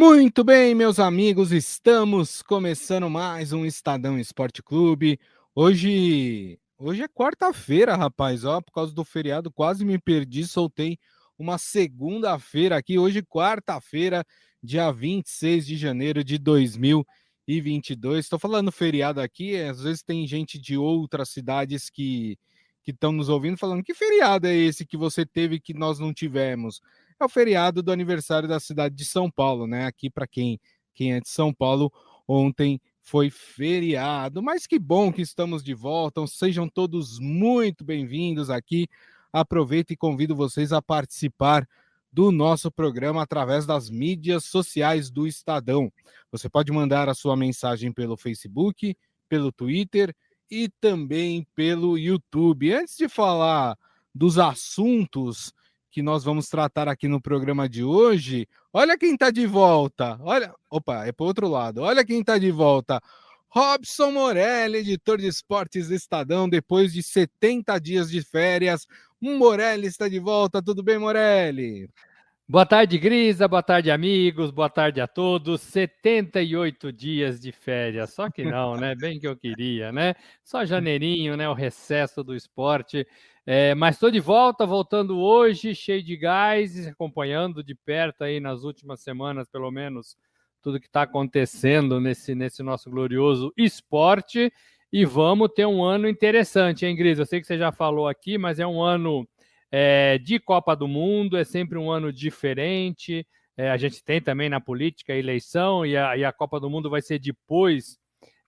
Muito bem, meus amigos, estamos começando mais um Estadão Esporte Clube. Hoje, hoje é quarta-feira, rapaz, ó, por causa do feriado, quase me perdi, soltei uma segunda-feira aqui, hoje quarta-feira, dia 26 de janeiro de 2022. Estou falando feriado aqui, às vezes tem gente de outras cidades que que estão nos ouvindo falando que feriado é esse que você teve que nós não tivemos é o feriado do aniversário da cidade de São Paulo, né? Aqui para quem, quem é de São Paulo, ontem foi feriado. Mas que bom que estamos de volta. Sejam todos muito bem-vindos aqui. Aproveito e convido vocês a participar do nosso programa através das mídias sociais do Estadão. Você pode mandar a sua mensagem pelo Facebook, pelo Twitter e também pelo YouTube. Antes de falar dos assuntos que nós vamos tratar aqui no programa de hoje. Olha quem está de volta. Olha, opa, é para outro lado. Olha quem está de volta. Robson Morelli, editor de esportes do Estadão, depois de 70 dias de férias. Morelli está de volta. Tudo bem, Morelli? Boa tarde, Grisa. Boa tarde, amigos. Boa tarde a todos. 78 dias de férias. Só que não, né? Bem que eu queria, né? Só janeirinho, né? O recesso do esporte. É, mas estou de volta, voltando hoje, cheio de gás, acompanhando de perto aí nas últimas semanas, pelo menos, tudo que está acontecendo nesse, nesse nosso glorioso esporte. E vamos ter um ano interessante, hein, Gris? Eu sei que você já falou aqui, mas é um ano é, de Copa do Mundo, é sempre um ano diferente. É, a gente tem também na política a eleição, e a, e a Copa do Mundo vai ser depois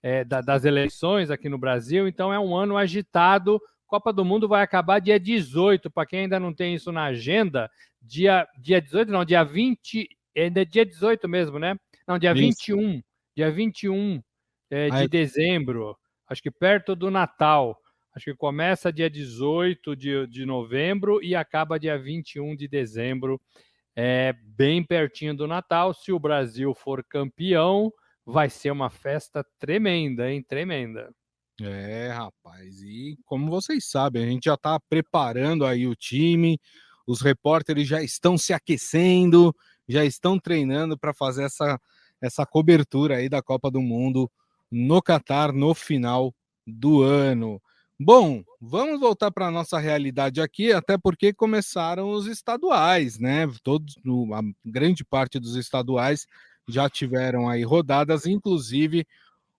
é, da, das eleições aqui no Brasil, então é um ano agitado Copa do Mundo vai acabar dia 18, para quem ainda não tem isso na agenda, dia, dia 18, não, dia 20, ainda é dia 18 mesmo, né? Não, dia isso. 21, dia 21 é, de Aí... dezembro, acho que perto do Natal. Acho que começa dia 18 de, de novembro e acaba dia 21 de dezembro, é, bem pertinho do Natal. Se o Brasil for campeão, vai ser uma festa tremenda, hein? Tremenda. É, rapaz, e como vocês sabem, a gente já está preparando aí o time, os repórteres já estão se aquecendo, já estão treinando para fazer essa, essa cobertura aí da Copa do Mundo no Catar no final do ano. Bom, vamos voltar para a nossa realidade aqui, até porque começaram os estaduais, né? Todos, a grande parte dos estaduais já tiveram aí rodadas, inclusive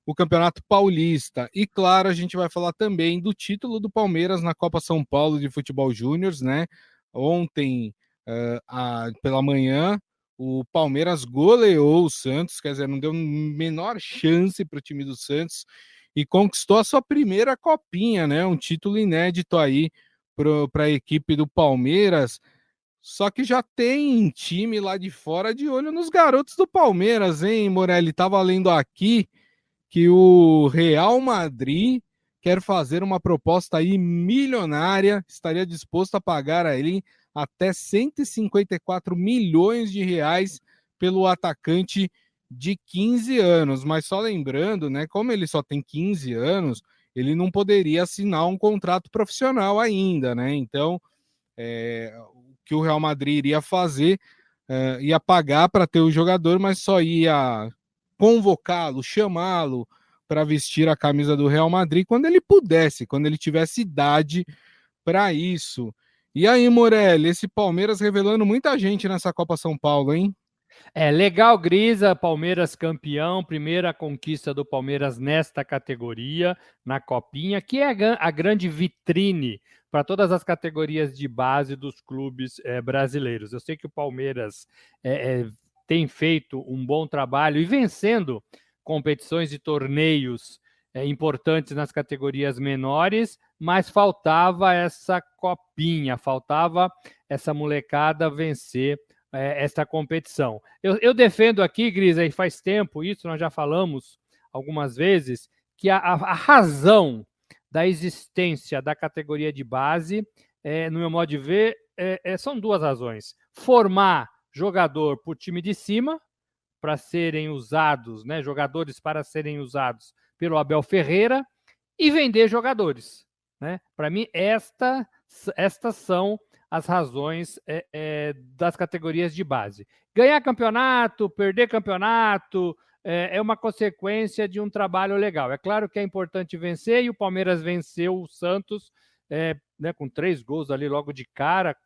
o Campeonato Paulista. E claro, a gente vai falar também do título do Palmeiras na Copa São Paulo de Futebol Júnior, né? Ontem, uh, a, pela manhã, o Palmeiras goleou o Santos, quer dizer, não deu menor chance para o time do Santos e conquistou a sua primeira copinha, né? Um título inédito aí para a equipe do Palmeiras. Só que já tem time lá de fora de olho nos garotos do Palmeiras, hein, Morelli? Tava lendo aqui que o Real Madrid quer fazer uma proposta aí milionária, estaria disposto a pagar a até 154 milhões de reais pelo atacante de 15 anos. Mas só lembrando, né, como ele só tem 15 anos, ele não poderia assinar um contrato profissional ainda, né? Então, é, o que o Real Madrid iria fazer, é, ia pagar para ter o jogador, mas só ia convocá-lo, chamá-lo para vestir a camisa do Real Madrid quando ele pudesse, quando ele tivesse idade para isso. E aí, Morelli, esse Palmeiras revelando muita gente nessa Copa São Paulo, hein? É legal, Grisa, Palmeiras campeão, primeira conquista do Palmeiras nesta categoria, na Copinha, que é a, grande vitrine para todas as categorias de base dos clubes é, brasileiros. Eu sei que o Palmeiras é, é, tem feito um bom trabalho e vencendo competições e torneios importantes nas categorias menores, mas faltava essa copinha, faltava essa molecada vencer é, essa competição. Eu, eu, defendo aqui, Gris, aí faz tempo isso, nós já falamos algumas vezes, que a, a, razão da existência da categoria de base, é, no meu modo de ver, é, é, são duas razões. Formar jogador o time de cima, para serem usados, né, jogadores para serem usados pelo Abel Ferreira, e vender jogadores. Né? Para mim, esta, estas são as razões é, é, das categorias de base. Ganhar campeonato, perder campeonato, é, é, uma consequência de um trabalho legal. É claro que é importante vencer e o Palmeiras venceu o Santos é, né, com três gols ali logo de cara,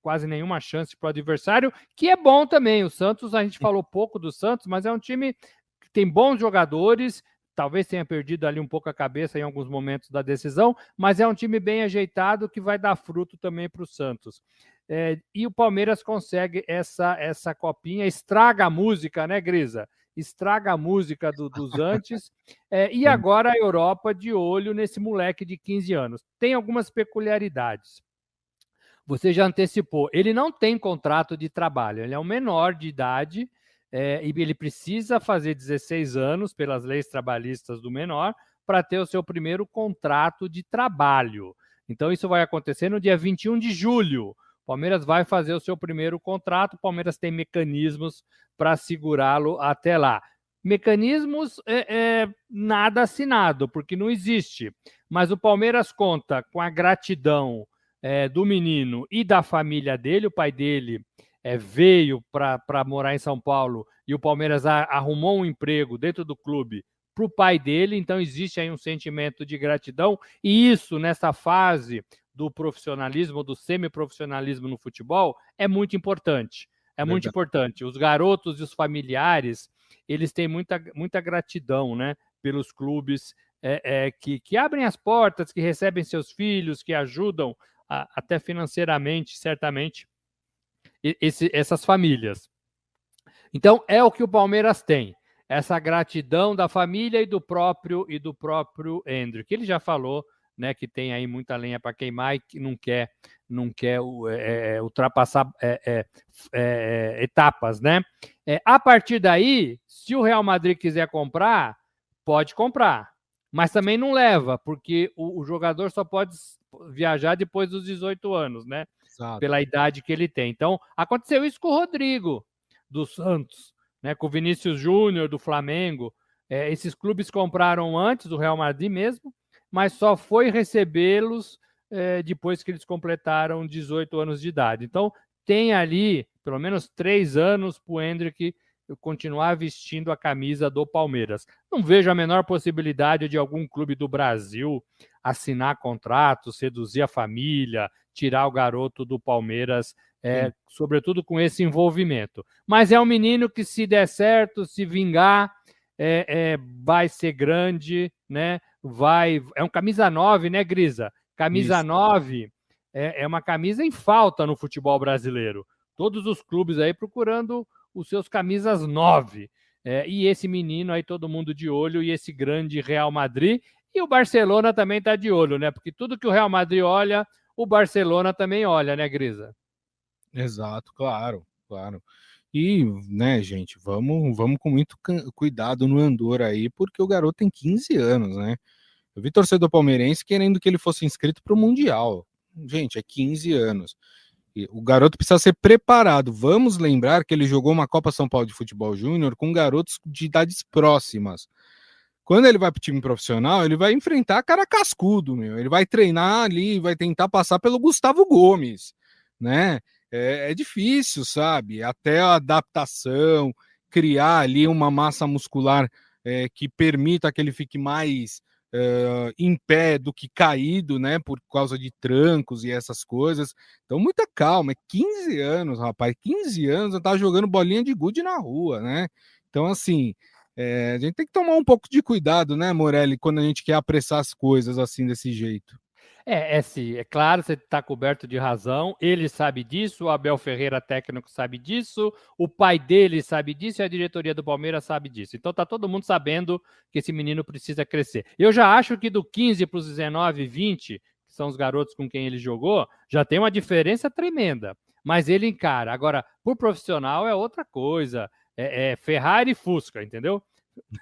quase nenhuma chance para o adversário, que é bom também. O Santos, a gente falou pouco do Santos, mas é um time que tem bons jogadores, talvez tenha perdido ali um pouco a cabeça em alguns momentos da decisão, mas é um time bem ajeitado que vai dar fruto também para o Santos. É, e o Palmeiras consegue essa essa copinha, estraga a música, né, Grisa? Estraga a música do, dos antes. É, e agora a Europa de olho nesse moleque de 15 anos. Tem algumas peculiaridades. Você já antecipou, ele não tem contrato de trabalho, ele é um menor de idade é, e ele precisa fazer 16 anos pelas leis trabalhistas do menor para ter o seu primeiro contrato de trabalho. Então, isso vai acontecer no dia 21 de julho. Palmeiras vai fazer o seu primeiro contrato, Palmeiras tem mecanismos para segurá-lo até lá. Mecanismos é, é, nada assinado, porque não existe. Mas o Palmeiras conta com a gratidão é, do menino e da família dele. O pai dele é, veio para morar em São Paulo e o Palmeiras a, arrumou um emprego dentro do clube para o pai dele, então existe aí um sentimento de gratidão, e isso nessa fase do profissionalismo, do semiprofissionalismo no futebol, é muito importante. É Verdade. muito importante. Os garotos e os familiares, eles têm muita, muita gratidão né, pelos clubes é, é, que, que abrem as portas, que recebem seus filhos, que ajudam a, até financeiramente, certamente, esse, essas famílias. Então é o que o Palmeiras tem, essa gratidão da família e do próprio e do próprio Hendrick. Ele já falou, né, que tem aí muita lenha para queimar e que não quer não quer é, é, ultrapassar é, é, é, etapas, né? É, a partir daí, se o Real Madrid quiser comprar, pode comprar, mas também não leva, porque o, o jogador só pode viajar depois dos 18 anos, né? Exato. pela idade que ele tem. Então, aconteceu isso com o Rodrigo do Santos, né, com o Vinícius Júnior do Flamengo. É, esses clubes compraram antes do Real Madrid mesmo, mas só foi recebê-los é, depois que eles completaram 18 anos de idade. Então, tem ali pelo menos três anos para o Hendrick continuar vestindo a camisa do Palmeiras. Não vejo a menor possibilidade de algum clube do Brasil assinar contrato, seduzir a família, tirar o garoto do Palmeiras, é, sobretudo com esse envolvimento. Mas é um menino que, se der certo, se vingar, é, é, vai ser grande, né? Vai. É um camisa 9, né, Grisa? Camisa Isso. 9 é, é uma camisa em falta no futebol brasileiro. Todos os clubes aí procurando os seus camisas 9. É, e esse menino aí, todo mundo de olho, e esse grande Real Madrid. E o Barcelona também está de olho, né? Porque tudo que o Real Madrid olha, o Barcelona também olha, né, Grisa? Exato, claro, claro. E, né, gente, vamos, vamos com muito cuidado no Andor aí, porque o garoto tem 15 anos, né? Eu vi torcedor palmeirense querendo que ele fosse inscrito para o Mundial. Gente, é 15 anos. O garoto precisa ser preparado. Vamos lembrar que ele jogou uma Copa São Paulo de Futebol Júnior com garotos de idades próximas. Quando ele vai para o time profissional, ele vai enfrentar cara cascudo, meu. Ele vai treinar ali, vai tentar passar pelo Gustavo Gomes, né? É, é difícil, sabe? Até a adaptação, criar ali uma massa muscular é, que permita que ele fique mais uh, em pé do que caído, né? Por causa de trancos e essas coisas. Então, muita calma. É 15 anos, rapaz. 15 anos eu tava jogando bolinha de gude na rua, né? Então, assim, é, a gente tem que tomar um pouco de cuidado, né, Morelli, quando a gente quer apressar as coisas assim desse jeito. É, é sim, é claro, você está coberto de razão. Ele sabe disso, o Abel Ferreira, técnico, sabe disso, o pai dele sabe disso e a diretoria do Palmeiras sabe disso. Então tá todo mundo sabendo que esse menino precisa crescer. Eu já acho que do 15 para os 19, 20, que são os garotos com quem ele jogou, já tem uma diferença tremenda. Mas ele encara. Agora, por profissional é outra coisa. É, é Ferrari e Fusca, entendeu?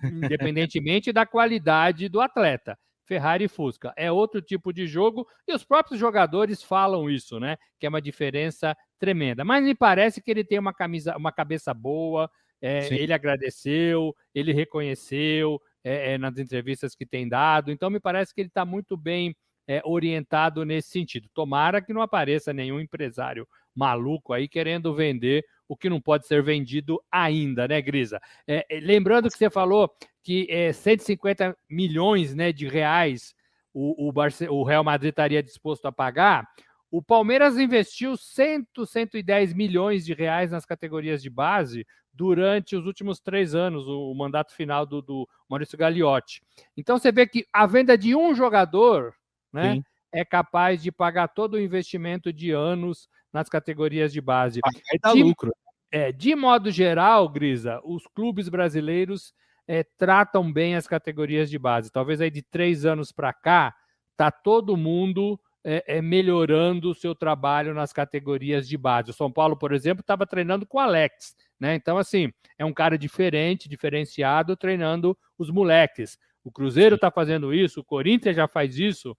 Independentemente da qualidade do atleta. Ferrari e Fusca. É outro tipo de jogo e os próprios jogadores falam isso, né? Que é uma diferença tremenda. Mas me parece que ele tem uma camisa, uma cabeça boa. É, ele agradeceu, ele reconheceu é, é, nas entrevistas que tem dado. Então me parece que ele está muito bem é, orientado nesse sentido. Tomara que não apareça nenhum empresário maluco aí querendo vender o que não pode ser vendido ainda, né, Grisa? É, é lembrando que você falou que é, 150 milhões né, de reais o, o, Barce o Real Madrid estaria disposto a pagar. O Palmeiras investiu 100, 110 milhões de reais nas categorias de base durante os últimos três anos, o, o mandato final do, do, Maurício Gagliotti. Então você vê que a venda de um jogador né, é capaz de pagar todo o investimento de anos nas categorias de base. Aí dá de, lucro. É, de modo geral, Grisa, os clubes brasileiros é, tratam bem as categorias de base. Talvez aí de três anos para cá, tá todo mundo é, é, melhorando o seu trabalho nas categorias de base. O São Paulo, por exemplo, estava treinando com o Alex, né? Então, assim, é um cara diferente, diferenciado, treinando os moleques. O Cruzeiro está fazendo isso, o Corinthians já faz isso,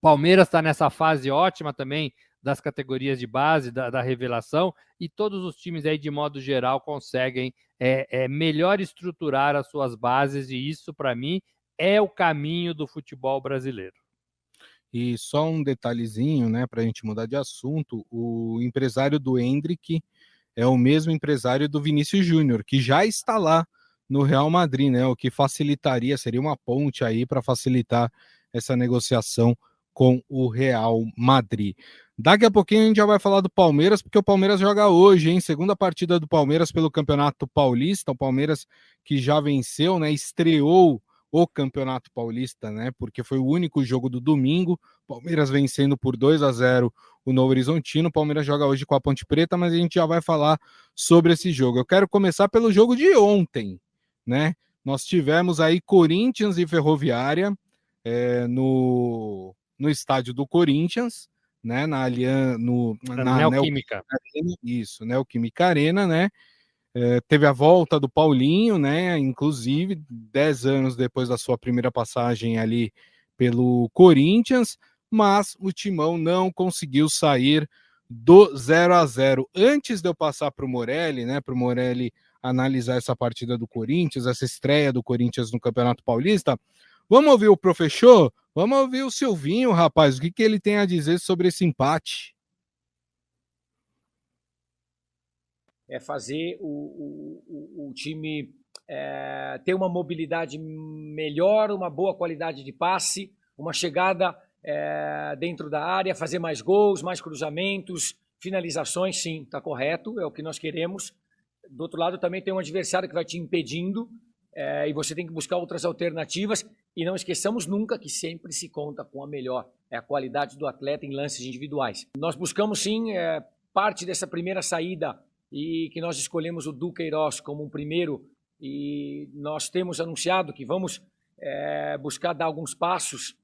Palmeiras está nessa fase ótima também das categorias de base, da, da, revelação, e todos os times aí, de modo geral, conseguem é, é, melhor estruturar as suas bases, e isso, para mim, é o caminho do futebol brasileiro. E só um detalhezinho, né, para a gente mudar de assunto, o empresário do Hendrick é o mesmo empresário do Vinícius Júnior, que já está lá no Real Madrid, né, o que facilitaria, seria uma ponte aí para facilitar essa negociação com o Real Madrid. Daqui a pouquinho a gente já vai falar do Palmeiras, porque o Palmeiras joga hoje, hein? Segunda partida do Palmeiras pelo Campeonato Paulista. O Palmeiras que já venceu, né? Estreou o Campeonato Paulista, né? Porque foi o único jogo do domingo. Palmeiras vencendo por 2 a 0 o Novo Horizontino. O Palmeiras joga hoje com a Ponte Preta, mas a gente já vai falar sobre esse jogo. Eu quero começar pelo jogo de ontem, né? Nós tivemos aí Corinthians e Ferroviária é, no, no estádio do Corinthians né, na Alian, no, na, Neoquímica. Arena, isso, Neoquímica Arena, né? É, teve a volta do Paulinho, né? Inclusive, dez anos depois da sua primeira passagem ali pelo Corinthians, mas o Timão não conseguiu sair do 0 a 0 Antes de eu passar para o Morelli, né? Para o Morelli analisar essa partida do Corinthians, essa estreia do Corinthians no Campeonato Paulista, vamos ouvir o professor Vamos ouvir o Silvinho, rapaz, o que, que ele tem a dizer sobre esse empate. É fazer o, o, o time é, ter uma mobilidade melhor, uma boa qualidade de passe, uma chegada é, dentro da área, fazer mais gols, mais cruzamentos, finalizações, sim, está correto, é o que nós queremos. Do outro lado, também tem um adversário que vai te impedindo, é, e você tem que buscar outras alternativas. E não esqueçamos nunca que sempre se conta com a melhor, é a qualidade do atleta em lances individuais. Nós buscamos sim é, parte dessa primeira saída e que nós escolhemos o Duqueiroz como um primeiro e nós temos anunciado que vamos é, buscar dar alguns passos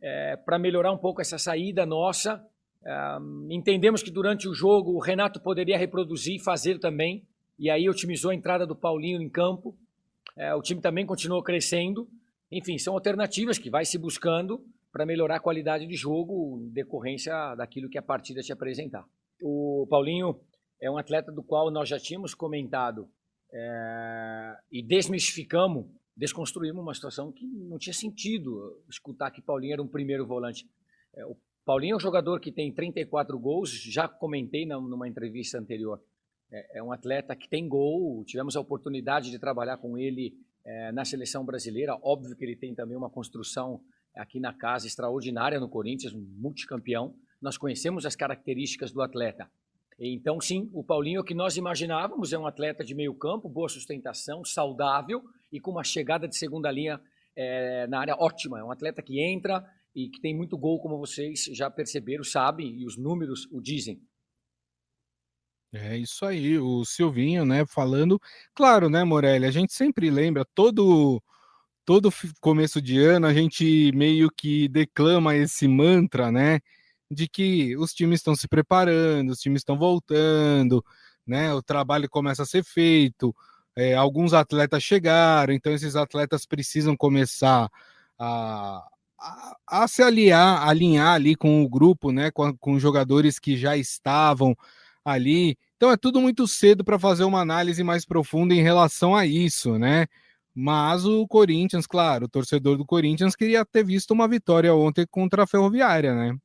é, para melhorar um pouco essa saída nossa. É, entendemos que durante o jogo o Renato poderia reproduzir e fazer também, e aí otimizou a entrada do Paulinho em campo. É, o time também continuou crescendo. Enfim, são alternativas que vai se buscando para melhorar a qualidade de jogo em decorrência daquilo que a partida te apresentar. O Paulinho é um atleta do qual nós já tínhamos comentado é, e desmistificamos, desconstruímos uma situação que não tinha sentido escutar que Paulinho era um primeiro volante. É, o Paulinho é um jogador que tem 34 gols, já comentei numa entrevista anterior é, é, um atleta que tem gol, tivemos a oportunidade de trabalhar com ele é, na seleção brasileira. Óbvio que ele tem também uma construção aqui na casa extraordinária no Corinthians, um multicampeão. Nós conhecemos as características do atleta. Então, sim, o Paulinho, o que nós imaginávamos, é um atleta de meio campo, boa sustentação, saudável e com uma chegada de segunda linha é, na área ótima. É um atleta que entra e que tem muito gol, como vocês já perceberam, sabem, e os números o dizem. É isso aí, o Silvinho, né, falando, claro, né, Morelli, a gente sempre lembra, todo todo começo de ano a gente meio que declama esse mantra, né, de que os times estão se preparando, os times estão voltando, né, o trabalho começa a ser feito, é, alguns atletas chegaram, então esses atletas precisam começar a, a, a se aliar, alinhar ali com o grupo, né, com, com jogadores que já estavam ali. Então é tudo muito cedo para fazer uma análise mais profunda em relação a isso, né? Mas o Corinthians, claro, o torcedor do Corinthians queria ter visto uma vitória ontem contra a Ferroviária, né?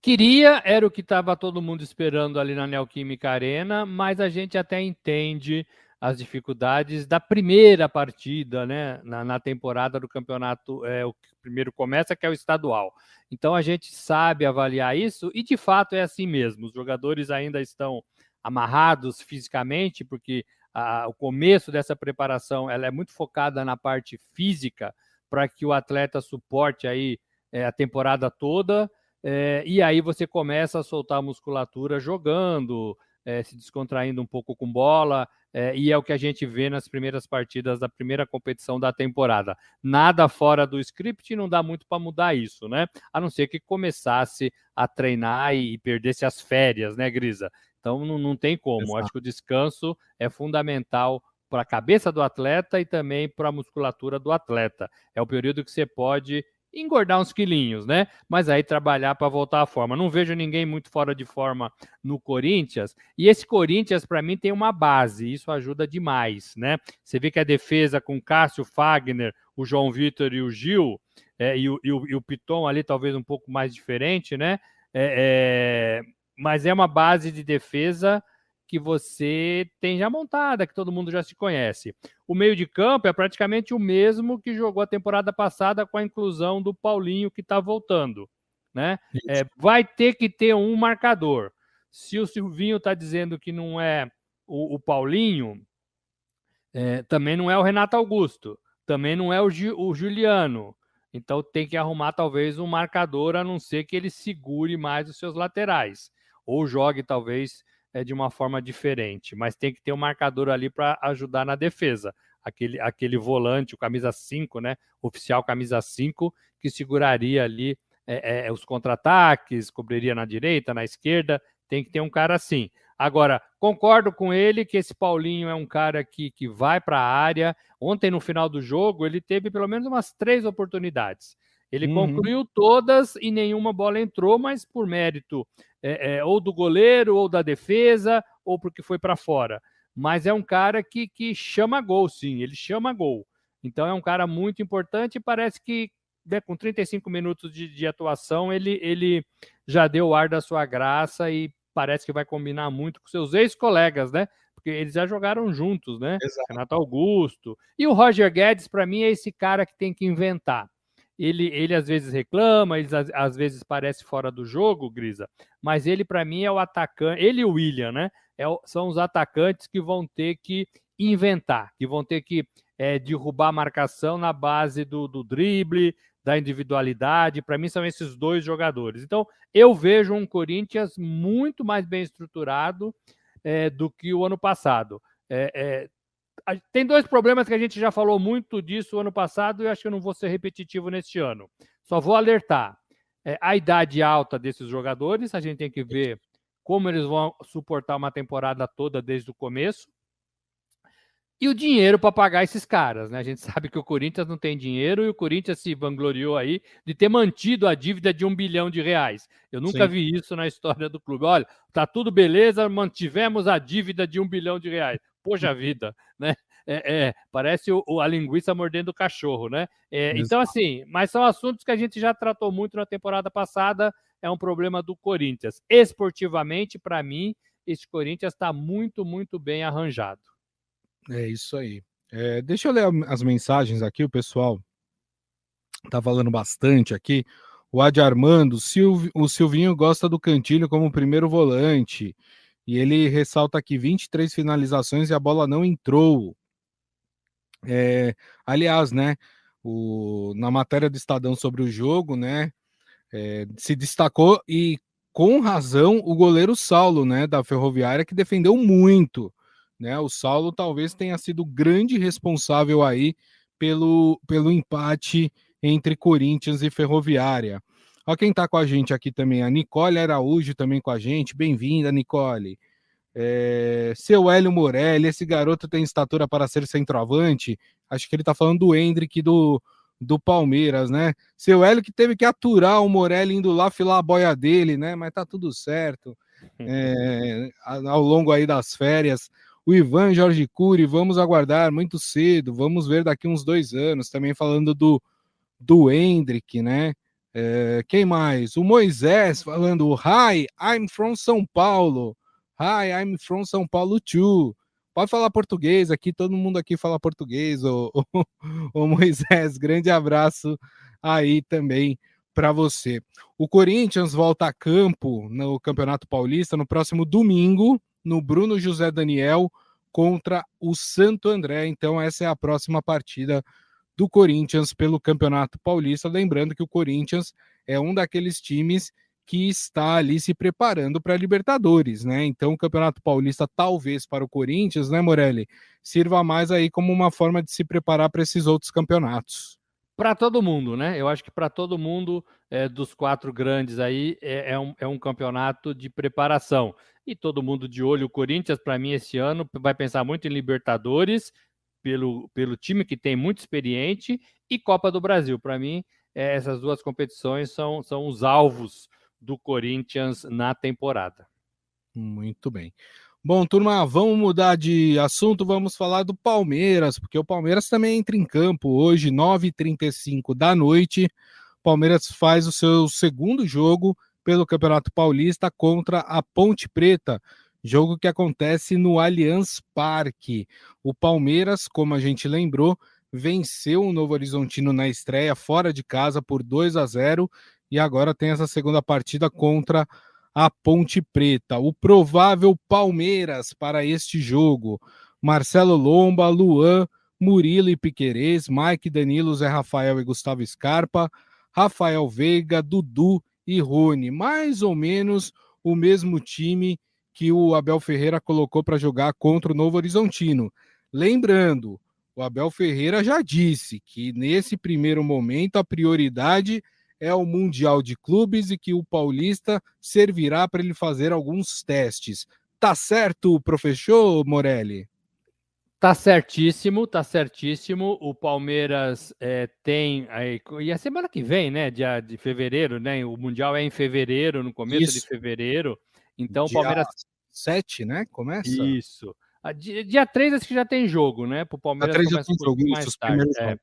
Queria, era o que estava todo mundo esperando ali na Neoquímica Arena, mas a gente até entende as dificuldades da primeira partida, né, na, na temporada do campeonato, é, o primeiro começa, que é o estadual. Então a gente sabe avaliar isso e de fato é assim mesmo. Os jogadores ainda estão amarrados fisicamente, porque o começo dessa preparação ela é muito focada na parte física para que o atleta suporte aí é, a temporada toda. É, e aí você começa a soltar a musculatura jogando, é, se descontraindo um pouco com bola, é, e é o que a gente vê nas primeiras partidas da primeira competição da temporada. Nada fora do script, não dá muito para mudar isso, né? A não ser que começasse a treinar e, e perdesse as férias, né, Grisa? Então não, não tem como. Exato. Acho que o descanso é fundamental para a cabeça do atleta e também para a musculatura do atleta. É o período que você pode engordar uns quilinhos, né? Mas aí trabalhar para voltar à forma. Não vejo ninguém muito fora de forma no Corinthians. E esse Corinthians, para mim, tem uma base. Isso ajuda demais, né? Você vê que a defesa com Cássio, Fagner, o João Vitor e o Gil, é, e, o, e, o, e, o, Piton ali talvez um pouco mais diferente, né? É, é, mas é uma base de defesa que você tem já montada, que todo mundo já se conhece. O meio de campo é praticamente o mesmo que jogou a temporada passada com a inclusão do Paulinho, que está voltando. Né? É, vai ter que ter um marcador. Se o Silvinho está dizendo que não é o, o Paulinho, é, também não é o Renato Augusto, também não é o, o Juliano. Então tem que arrumar talvez um marcador, a não ser que ele segure mais os seus laterais. Ou jogue talvez é, de uma forma diferente, mas tem que ter um marcador ali para ajudar na defesa. Aquele, aquele volante, o camisa 5, né? Oficial camisa 5, que seguraria ali é, é, os contra-ataques, cobriria na direita, na esquerda. Tem que ter um cara assim. Agora, concordo com ele que esse Paulinho é um cara que, que vai para a área. Ontem, no final do jogo, ele teve pelo menos umas três oportunidades. Ele uhum. concluiu todas e nenhuma bola entrou, mas por mérito é, é, ou do goleiro, ou da defesa, ou porque foi para fora. Mas é um cara que, que chama gol, sim, ele chama gol. Então é um cara muito importante e parece que né, com 35 minutos de, de atuação ele, ele já deu o ar da sua graça e parece que vai combinar muito com seus ex-colegas, né? Porque eles já jogaram juntos, né? Exato. Renato Augusto. E o Roger Guedes, para mim, é esse cara que tem que inventar ele, ele às vezes reclama, ele às, às vezes parece fora do jogo, Grisa, mas ele para mim é o atacante, ele e o William, né? É, são os atacantes que vão ter que inventar, que vão ter que é, derrubar a marcação na base do, do drible, da individualidade. Para mim são esses dois jogadores. Então eu vejo um Corinthians muito mais bem estruturado é, do que o ano passado. É, é tem dois problemas que a gente já falou muito disso ano passado e acho que eu não vou ser repetitivo neste ano. Só vou alertar. É, a idade alta desses jogadores, a gente tem que ver como eles vão suportar uma temporada toda desde o começo. E o dinheiro para pagar esses caras, né? A gente sabe que o Corinthians não tem dinheiro e o Corinthians se vangloriou aí de ter mantido a dívida de um bilhão de reais. Eu nunca Sim. vi isso na história do clube. Olha, tá tudo beleza, mantivemos a dívida de um bilhão de reais poxa vida, né? É, é, parece o, o, a linguiça mordendo o cachorro, né? É, então, assim, mas são assuntos que a gente já tratou muito na temporada passada. É um problema do Corinthians. Esportivamente, para mim, esse Corinthians está muito, muito bem arranjado. É isso aí. É, deixa eu ler as mensagens aqui, o pessoal tá falando bastante aqui. O Adi Armando, o Silvinho gosta do Cantilho como primeiro volante. E ele ressalta aqui 23 finalizações e a bola não entrou. É, aliás, né, o, na matéria do Estadão sobre o jogo, né, é, se destacou e com razão o goleiro Saulo, né, da Ferroviária, que defendeu muito, né, o Saulo talvez tenha sido grande responsável aí pelo, pelo empate entre Corinthians e Ferroviária. Ó, quem está com a gente aqui também, a Nicole Araújo também com a gente. Bem-vinda, Nicole. É, seu Hélio Morelli, esse garoto tem estatura para ser centroavante. Acho que ele está falando do Hendrick do, do Palmeiras, né? Seu Hélio que teve que aturar o Morelli indo lá filar a boia dele, né? Mas tá tudo certo. É, ao longo aí das férias. O Ivan Jorge Cury, vamos aguardar muito cedo, vamos ver daqui uns dois anos. Também falando do, do Hendrick, né? É, quem mais? O Moisés falando: Hi, I'm from São Paulo. Hi, I'm from São Paulo too. Pode falar português aqui, todo mundo aqui fala português. O, o Moisés, grande abraço aí também para você. O Corinthians volta a campo no Campeonato Paulista no próximo domingo, no Bruno José Daniel contra o Santo André. Então, essa é a próxima partida do Corinthians pelo Campeonato Paulista. Lembrando que o Corinthians é um daqueles times que está ali se preparando para a Libertadores, né? Então o Campeonato Paulista talvez para o Corinthians, né, Morelli, sirva mais aí como uma forma de se preparar para esses outros campeonatos. Para todo mundo, né? Eu acho que para todo mundo é, dos quatro grandes aí é, é, um, é um campeonato de preparação. E todo mundo de olho, o Corinthians, para mim, esse ano vai pensar muito em Libertadores, pelo, pelo time que tem muito experiente, e Copa do Brasil. Para mim, é, essas duas competições são, são os alvos do Corinthians na temporada. Muito bem. Bom, turma, vamos mudar de assunto, vamos falar do Palmeiras, porque o Palmeiras também entra em campo hoje, 9h35 da noite. Palmeiras faz o seu segundo jogo pelo Campeonato Paulista contra a Ponte Preta, jogo que acontece no Allianz Parque. O Palmeiras, como a gente lembrou, venceu o Novo Horizontino na estreia fora de casa por 2 a 0 e agora tem essa segunda partida contra a Ponte Preta. O provável Palmeiras para este jogo: Marcelo Lomba, Luan, Murilo e Piquerez, Mike Danilo, Zé Rafael e Gustavo Scarpa, Rafael Veiga, Dudu e Rony. Mais ou menos o mesmo time que o Abel Ferreira colocou para jogar contra o Novo Horizontino. Lembrando, o Abel Ferreira já disse que nesse primeiro momento a prioridade é o Mundial de Clubes e que o Paulista servirá para ele fazer alguns testes. Tá certo, professor Morelli? Tá certíssimo, tá certíssimo. O Palmeiras é, tem. Aí, e a semana que vem, né? Dia de fevereiro, né? O Mundial é em fevereiro, no começo Isso. de fevereiro. Então o Palmeiras. 7, né? Começa? Isso. Dia, dia 3 acho que já tem jogo, né? Para o Palmeiras. Dia 3 já tem jogo, mais isso, tarde. É.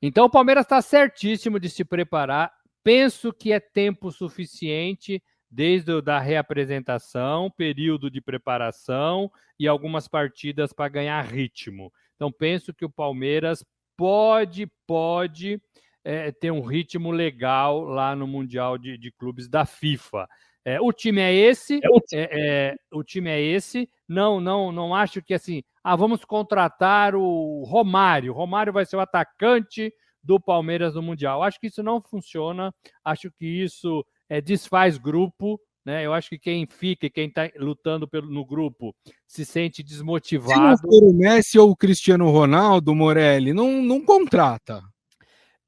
Então o Palmeiras está certíssimo de se preparar. Penso que é tempo suficiente desde a da reapresentação, período de preparação e algumas partidas para ganhar ritmo. Então penso que o Palmeiras pode, pode é, ter um ritmo legal lá no Mundial de, de Clubes da FIFA. É, o time é esse, é o, time. É, é, o time é esse. Não, não, não acho que assim, ah, vamos contratar o Romário. Romário vai ser o atacante do Palmeiras no Mundial. Acho que isso não funciona. Acho que isso é, desfaz grupo. Né? Eu acho que quem fica, quem está lutando pelo, no grupo, se sente desmotivado. Se não for o Messi ou o Cristiano Ronaldo, Morelli, não, não contrata.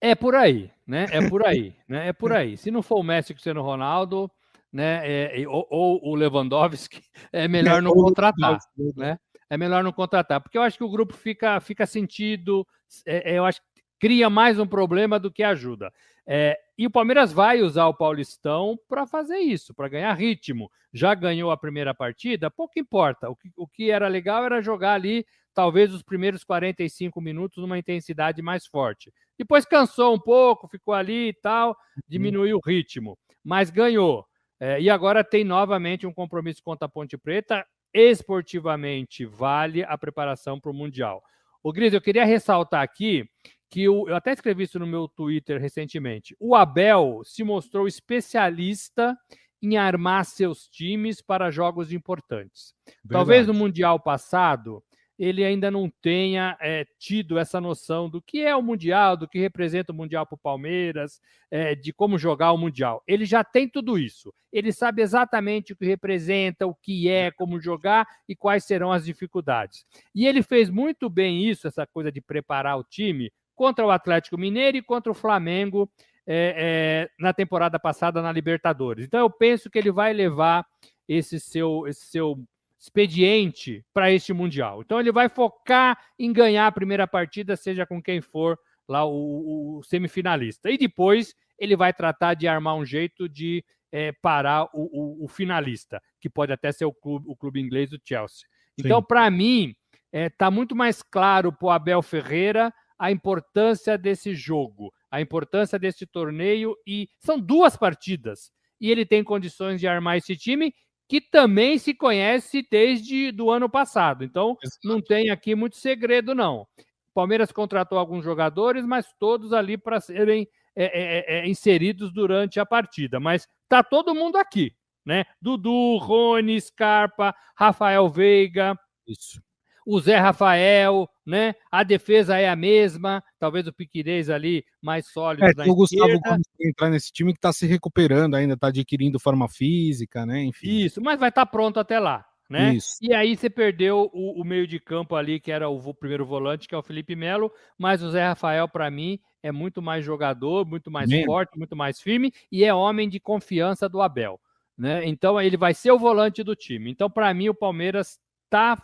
É por aí, né? É por aí, né? É por aí. Se não for o Messi e o Cristiano Ronaldo, né? É, ou, ou, o Lewandowski, é melhor não contratar, né? É melhor não contratar, porque eu acho que o grupo fica, fica sentido, é, é, eu acho que cria mais um problema do que ajuda. É, e o Palmeiras vai usar o Paulistão para fazer isso, para ganhar ritmo. Já ganhou a primeira partida, pouco importa. O que, o que era legal era jogar ali, talvez, os primeiros 45 minutos numa intensidade mais forte. Depois cansou um pouco, ficou ali e tal, uhum. diminuiu o ritmo, mas ganhou. É, e agora tem novamente um compromisso contra a Ponte Preta. Esportivamente, vale a preparação para o Mundial. O Gris, eu queria ressaltar aqui que o, eu até escrevi isso no meu Twitter recentemente. O Abel se mostrou especialista em armar seus times para jogos importantes. Verdade. Talvez no Mundial passado ele ainda não tenha é, tido essa noção do que é o Mundial, do que representa o Mundial para o Palmeiras, é, de como jogar o Mundial. Ele já tem tudo isso. Ele sabe exatamente o que representa, o que é, como jogar e quais serão as dificuldades. E ele fez muito bem isso, essa coisa de preparar o time, contra o Atlético Mineiro e contra o Flamengo é, na temporada passada na Libertadores. Então eu penso que ele vai levar esse seu, esse seu expediente para este Mundial. Então ele vai focar em ganhar a primeira partida, seja com quem for lá o, o semifinalista. E depois ele vai tratar de armar um jeito de é, parar o, o, o, finalista, que pode até ser o clube, o clube inglês, o Chelsea. Então, para mim, está é, tá muito mais claro para o Abel Ferreira a importância desse jogo, a importância desse torneio, e são duas partidas. E ele tem condições de armar esse time que também se conhece desde do ano passado. Então, não tem aqui muito segredo, não. Palmeiras contratou alguns jogadores, mas todos ali para serem é, é, é, inseridos durante a partida. Mas tá todo mundo aqui, né? Dudu, Rony, Scarpa, Rafael Veiga. Isso o Zé Rafael, né? A defesa é a mesma, talvez o Piquirez ali mais sólido. É, o Gustavo Gomes entrar nesse time que está se recuperando ainda, está adquirindo forma física, né? Enfim. Isso, mas vai estar tá pronto até lá. Né? Isso. E aí você perdeu o, o, meio de campo ali, que era o, o primeiro volante, que é o Felipe Melo, mas o Zé Rafael, para mim, é muito mais jogador, muito mais Mesmo. forte, muito mais firme e é homem de confiança do Abel. Né? Então ele vai ser o volante do time. Então, para mim, o Palmeiras está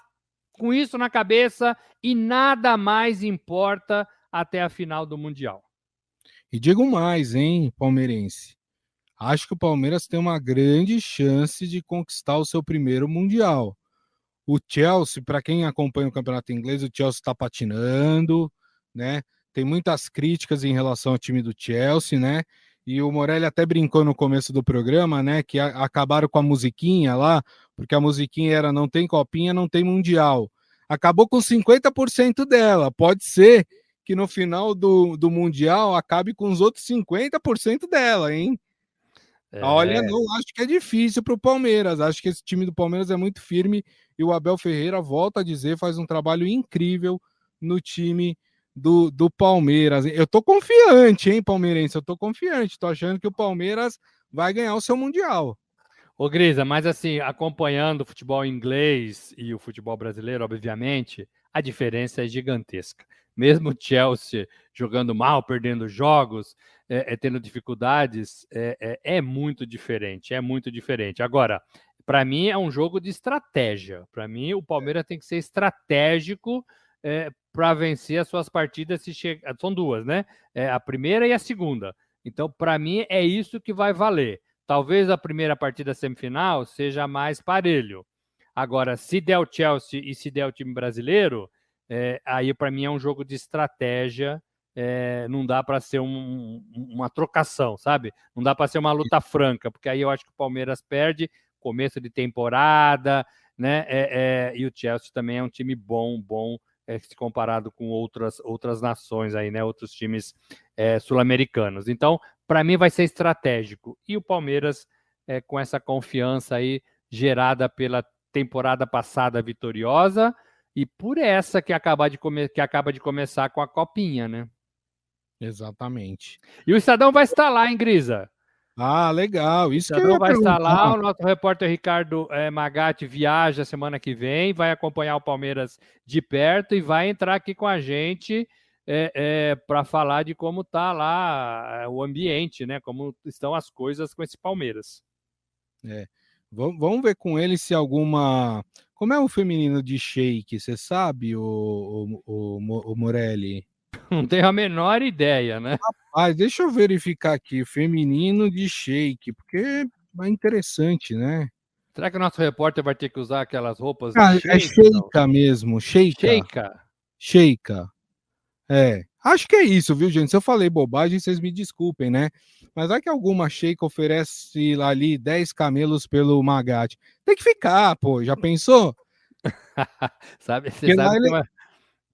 com isso na cabeça e nada mais importa até a final do Mundial. E digo mais, hein, palmeirense. Acho que o Palmeiras tem uma grande chance de conquistar o seu primeiro Mundial. O Chelsea, para quem acompanha o campeonato inglês, o Chelsea está patinando, né? Tem muitas críticas em relação ao time do Chelsea, né? E o Morelli até brincou no começo do programa, né? Que a, acabaram com a musiquinha lá, porque a musiquinha era não tem copinha, não tem mundial. Acabou com 50% dela. Pode ser que no final do, do mundial acabe com os outros 50% dela, hein? É... Olha, não acho que é difícil para o Palmeiras. Acho que esse time do Palmeiras é muito firme e o Abel Ferreira volta a dizer, faz um trabalho incrível no time do, do Palmeiras. Eu tô confiante, hein, palmeirense? Eu tô confiante. Tô achando que o Palmeiras vai ganhar o seu Mundial. Ô, Grisa, mas assim, acompanhando o futebol inglês e o futebol brasileiro, obviamente, a diferença é gigantesca. Mesmo o Chelsea jogando mal, perdendo jogos, é, é, tendo dificuldades, é, é, é muito diferente. É muito diferente. Agora, para mim, é um jogo de estratégia. Para mim, o Palmeiras tem que ser estratégico é, para vencer as suas partidas. Se che... São duas, né? É, a primeira e a segunda. Então, para mim, é isso que vai valer. Talvez a primeira partida semifinal seja mais parelho. Agora, se der o Chelsea e se der o time brasileiro, é, aí para mim é um jogo de estratégia. É, não dá para ser um, uma trocação, sabe? Não dá para ser uma luta franca, porque aí eu acho que o Palmeiras perde começo de temporada, né? É, é e o Chelsea também é um time bom, bom é, se comparado com outras, outras nações aí, né? Outros times é, sul-americanos. Então, para mim vai ser estratégico. E o Palmeiras, é, com essa confiança aí gerada pela temporada passada vitoriosa e por essa que acaba de, come que acaba de começar com a copinha, né? Exatamente. E o Estadão vai estar lá, hein, Grisa? Ah, legal. Isso que vai estar lá. O nosso repórter Ricardo é, Magatti viaja semana que vem, vai acompanhar o Palmeiras de perto e vai entrar aqui com a gente é, é, para falar de como está lá o ambiente, né? Como estão as coisas com esse Palmeiras. É. Vamos ver com ele se alguma. Como é o feminino de shake? Você sabe, o, o, o, o Morelli? Não tenho a menor ideia, né? Rapaz, deixa eu verificar aqui, feminino de shake, porque é interessante, né? Será que o nosso repórter vai ter que usar aquelas roupas? Ah, é sheika mesmo, sheika. Sheika. Sheika. É, acho que é isso, viu, gente? Se eu falei bobagem, vocês me desculpem, né? Mas é que alguma sheika oferece lá ali 10 camelos pelo Magate. Tem que ficar, pô, já pensou? sabe, você sabe lá, ele... é...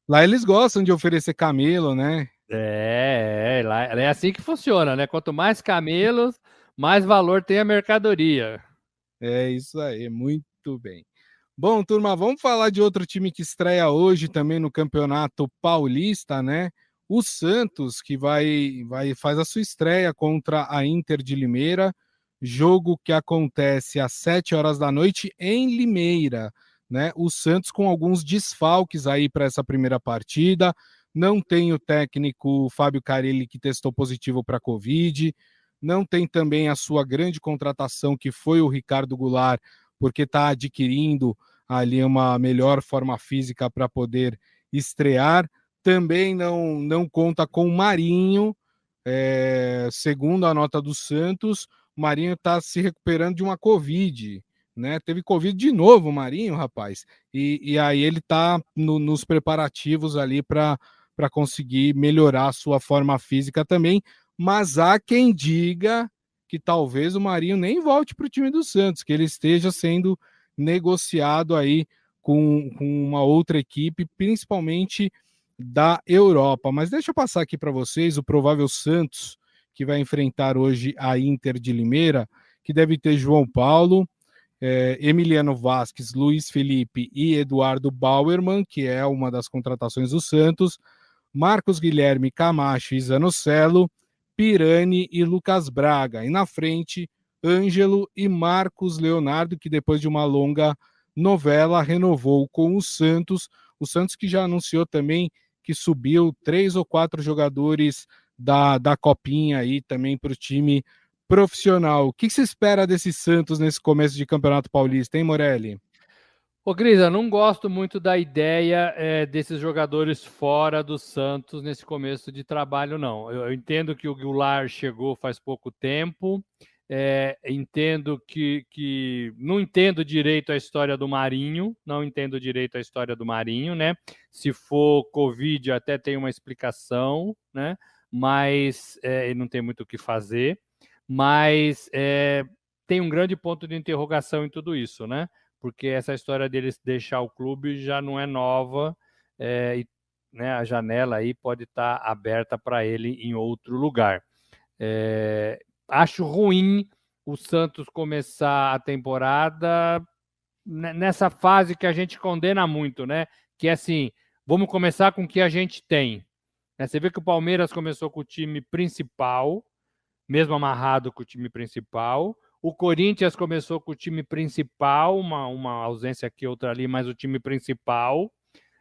lá eles gostam de oferecer camelo, né? É, é, lá, é assim que funciona, né? Quanto mais camelos, mais valor tem a mercadoria. É isso aí, muito bem. Bom, turma, vamos falar de outro time que estreia hoje também no Campeonato Paulista, né? O Santos, que vai, vai faz a sua estreia contra a Inter de Limeira, jogo que acontece às 7 horas da noite em Limeira, né? O Santos com alguns desfalques aí para essa primeira partida. Não tem o técnico Fábio Carilli que testou positivo para Covid. Não tem também a sua grande contratação, que foi o Ricardo Goulart, porque está adquirindo ali uma melhor forma física para poder estrear. Também não, não conta com o Marinho, é, segundo a nota do Santos, o Marinho está se recuperando de uma Covid, né? Teve Covid de novo, o Marinho, rapaz. E, e aí ele tá no, nos preparativos ali para conseguir melhorar a sua forma física também. Mas há quem diga que talvez o Marinho nem volte para o time do Santos, que ele esteja sendo negociado aí com, com uma outra equipe, principalmente da Europa. Mas deixa eu passar aqui para vocês o provável Santos que vai enfrentar hoje a Inter de Limeira, que deve ter João Paulo, é, Emiliano Vasques, Luiz Felipe e Eduardo Bauerman, que é uma das contratações do Santos, Marcos Guilherme Camacho e Zanocelo, Pirani e Lucas Braga. E na frente, Ângelo e Marcos Leonardo, que depois de uma longa novela renovou com o Santos. O Santos que já anunciou também que subiu três ou quatro jogadores da, da Copinha aí também para o time profissional. O que se espera desse Santos nesse começo de Campeonato Paulista, hein, Morelli? Ô, Grisa, não gosto muito da ideia é, desses jogadores fora do Santos nesse começo de trabalho, não. Eu, eu entendo que o Goulart chegou faz pouco tempo, é, entendo que, que. Não entendo direito a história do Marinho, não entendo direito a história do Marinho, né? Se for Covid, até tem uma explicação, né? Mas é, não tem muito o que fazer mas é, tem um grande ponto de interrogação em tudo isso, né? Porque essa história deles deixar o clube já não é nova é, e né, a janela aí pode estar tá aberta para ele em outro lugar. É, acho ruim o Santos começar a temporada nessa fase que a gente condena muito, né? Que é assim, vamos começar com o que a gente tem. Né? Você vê que o Palmeiras começou com o time principal, mesmo amarrado com o time principal. O Corinthians começou com o time principal, uma, uma ausência aqui, outra ali, mas o time principal.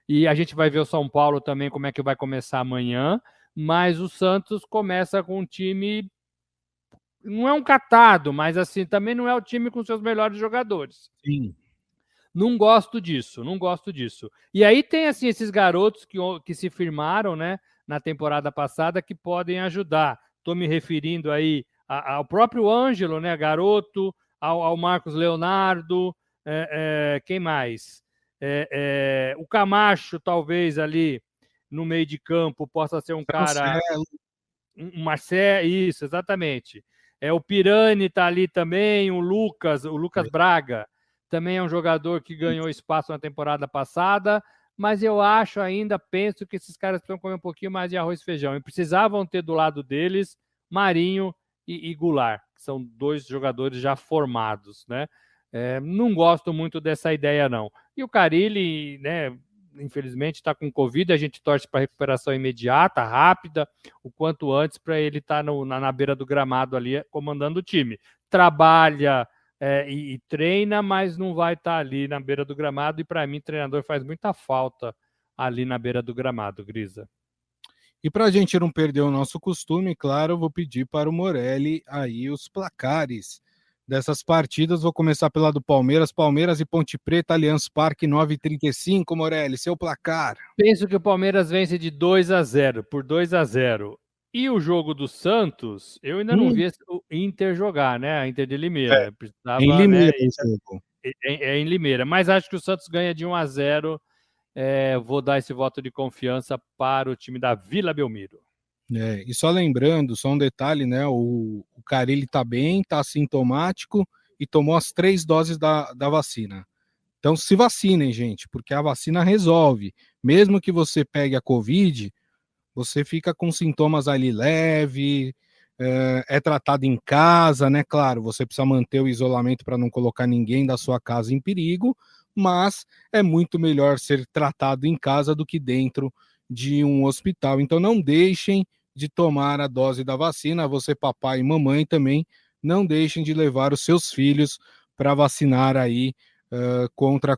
E a gente vai ver o São Paulo também, como é que vai começar amanhã. Mas o Santos começa com um time. Não é um catado, mas assim, também não é o time com seus melhores jogadores. Sim. Não gosto disso, não gosto disso. E aí tem assim esses garotos que, que se firmaram, né, na temporada passada que podem ajudar. Estou me referindo aí ao próprio Ângelo, né, garoto, ao, ao Marcos Leonardo, é, é, quem mais? É, é o Camacho, talvez ali no meio de campo, possa ser um cara. Marcelo. Um Marcelo, isso, exatamente. É, o Pirani está ali também, o Lucas, o Lucas Braga, também é um jogador que ganhou espaço na temporada passada, mas eu acho ainda, penso que esses caras precisam comer um pouquinho mais de arroz e feijão. E precisavam ter do lado deles Marinho e, e Goulart, que são dois jogadores já formados, né? É, não gosto muito dessa ideia, não. E o Carilli, né, infelizmente está com Covid, a gente torce para recuperação imediata, rápida, o quanto antes, para ele estar tá na, na, beira do gramado ali, comandando o time. Trabalha é, e, e, treina, mas não vai estar tá ali na beira do gramado, e para mim, treinador faz muita falta ali na beira do gramado, Grisa. E para a gente não perder o nosso costume, claro, eu vou pedir para o Morelli aí os placares dessas partidas. Vou começar pela do Palmeiras. Palmeiras e Ponte Preta, Allianz Parque 9,35. Morelli, seu placar. Penso que o Palmeiras vence de 2 a 0, por 2 a 0. E o jogo do Santos, eu ainda não hum. vi o Inter jogar, né? A Inter de Limeira. É, em Limeira, né? é, é, em Limeira. Mas acho que o Santos ganha de 1 a 0 é, vou dar esse voto de confiança para o time da Vila Belmiro. É, e só lembrando, só um detalhe, né? O, o Carilli tá bem, tá assintomático e tomou as três doses da, da vacina. Então se vacinem, gente, porque a vacina resolve. Mesmo que você pegue a Covid, você fica com sintomas ali leve, é, é tratado em casa, né? Claro, você precisa manter o isolamento para não colocar ninguém da sua casa em perigo, mas é muito melhor ser tratado em casa do que dentro de um hospital. Então não deixem de tomar a dose da vacina, você papai e mamãe também não deixem de levar os seus filhos para vacinar aí uh, contra a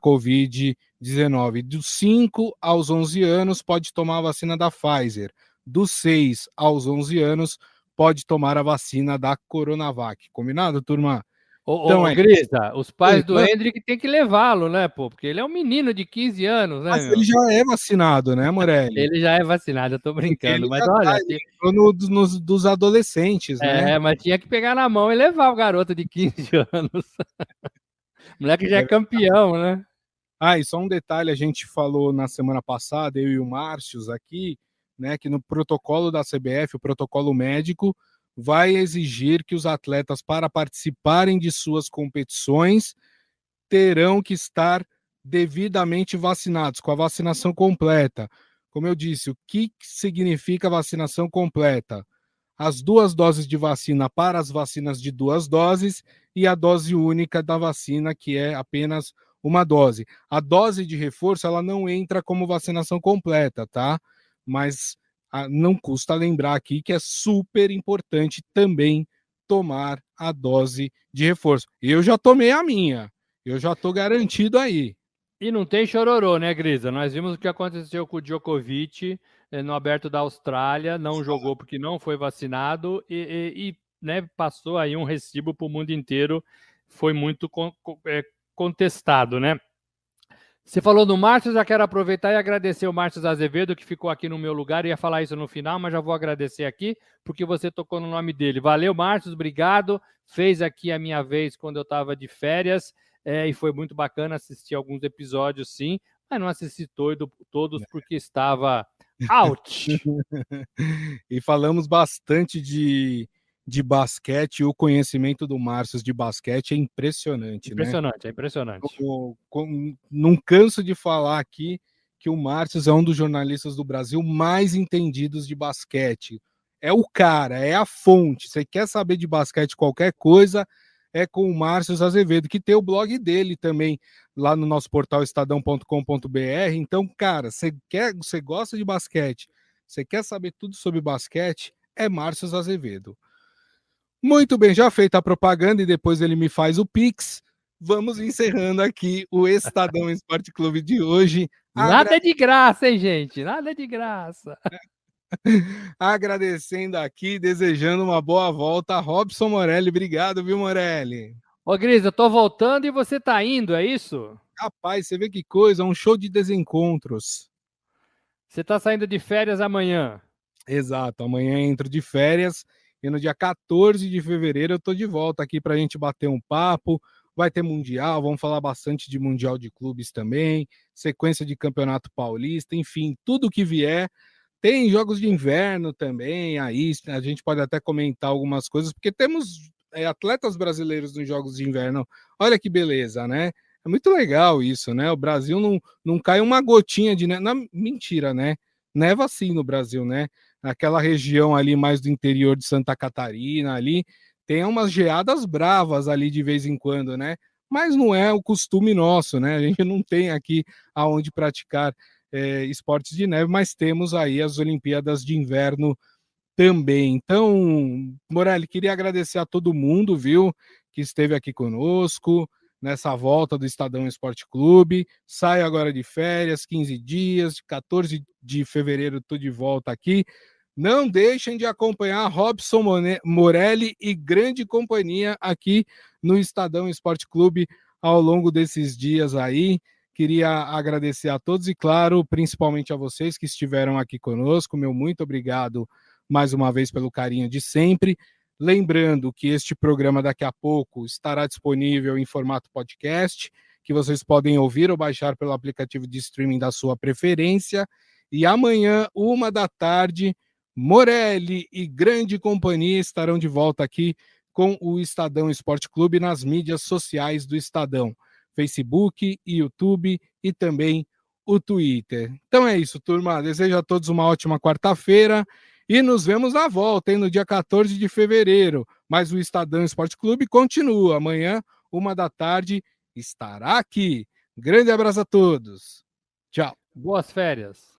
Covid-19. Dos 5 aos 11 anos pode tomar a vacina da Pfizer, dos 6 aos 11 anos pode tomar a vacina da Coronavac. Combinado, turma? Ô, então, ô, é... Grisa, os pais do Hendrick tem que levá-lo, né, pô? Porque ele é um menino de 15 anos, né? Mas meu? ele já é vacinado, né, Morelli? ele já é vacinado, eu tô brincando. mas olha. Tá, tinha... no, nos, dos adolescentes, né? É, mas tinha que pegar na mão e levar o garoto de 15 anos. moleque já é campeão, né? Ah, e só um detalhe, a gente falou na semana passada, eu e o Márcios aqui, né, que no protocolo da CBF, o protocolo médico, vai exigir que os atletas, para participarem de suas competições, terão que estar devidamente vacinados, com a vacinação completa. Como eu disse, o que significa vacinação completa? As duas doses de vacina para as vacinas de duas doses e a dose única da vacina, que é apenas uma dose. A dose de reforço ela não entra como vacinação completa, tá? Mas a, ah, não custa lembrar aqui que é super importante também tomar a dose de reforço. Eu já tomei a minha, eu já estou garantido aí. E não tem chororô, né, Grisa? Nós vimos o que aconteceu com o Djokovic eh, no aberto da Austrália, não jogou porque não foi vacinado e, e, e né, passou aí um recibo para o mundo inteiro. Foi muito é, contestado, né? Você falou do Márcio, já quero aproveitar e agradecer o Márcio Azevedo, que ficou aqui no meu lugar. Eu ia falar isso no final, mas já vou agradecer aqui, porque você tocou no nome dele. Valeu, Márcio, obrigado. Fez aqui a minha vez quando eu estava de férias, é, e foi muito bacana assistir alguns episódios, sim, mas não assisti todo, todos porque estava out. e falamos bastante de de basquete, o conhecimento do Márcio de basquete é impressionante. Né? Impressionante, né? é impressionante. Eu, eu, não canso de falar aqui que o Márcio é um dos jornalistas do Brasil mais entendidos de basquete. É o cara, é a fonte. Você quer saber de basquete qualquer coisa, é com o Márcio Azevedo, que tem o blog dele também lá no nosso portal estadão.com.br. Então, cara, você quer, você gosta de basquete, você quer saber tudo sobre basquete, é Márcio Azevedo. Muito bem, já feita a propaganda e depois ele me faz o Pix. Vamos encerrando aqui o Estadão Esporte Clube de hoje. Nada Agra... de graça, hein, gente? Nada de graça. Agradecendo aqui, desejando uma boa volta. Robson Morelli, obrigado, viu, Morelli? Ô, Gris, eu tô voltando e você tá indo, é isso? Rapaz, você vê que coisa, um show de desencontros. Você tá saindo de férias amanhã? Exato, amanhã entro de férias e no dia 14 de fevereiro eu tô de volta aqui para a gente bater um papo. Vai ter Mundial, vamos falar bastante de Mundial de Clubes também, sequência de Campeonato Paulista, enfim, tudo que vier. Tem jogos de inverno também, aí a gente pode até comentar algumas coisas, porque temos é, atletas brasileiros nos jogos de inverno. Olha que beleza, né? É muito legal isso, né? O Brasil não, não cai uma gotinha de neve. Mentira, né? Neva sim no Brasil, né? Naquela região ali mais do interior de Santa Catarina ali, tem umas geadas bravas ali de vez em quando, né? Mas não é o costume nosso, né? A gente não tem aqui aonde praticar é, esportes de neve, mas temos aí as Olimpíadas de Inverno também. Então, Morelli, queria agradecer a todo mundo, viu, que esteve aqui conosco nessa volta do Estadão Esporte Clube. Saio agora de férias, 15 dias, 14 de fevereiro estou de volta aqui. Não deixem de acompanhar Robson Morelli e grande companhia aqui no Estadão Esporte Clube ao longo desses dias aí. Queria agradecer a todos e, claro, principalmente a vocês que estiveram aqui conosco. Meu muito obrigado mais uma vez pelo carinho de sempre. Lembrando que este programa daqui a pouco estará disponível em formato podcast, que vocês podem ouvir ou baixar pelo aplicativo de streaming da sua preferência. E amanhã, uma da tarde, Morelli e grande companhia estarão de volta aqui com o Estadão Esporte Clube nas mídias sociais do Estadão, Facebook, YouTube e também o Twitter. Então é isso, turma. Desejo a todos uma ótima quarta-feira e nos vemos na volta, hein, no dia 14 de fevereiro. Mas o Estadão Esporte Clube continua. Amanhã, uma da tarde, estará aqui. Grande abraço a todos. Tchau. Boas férias.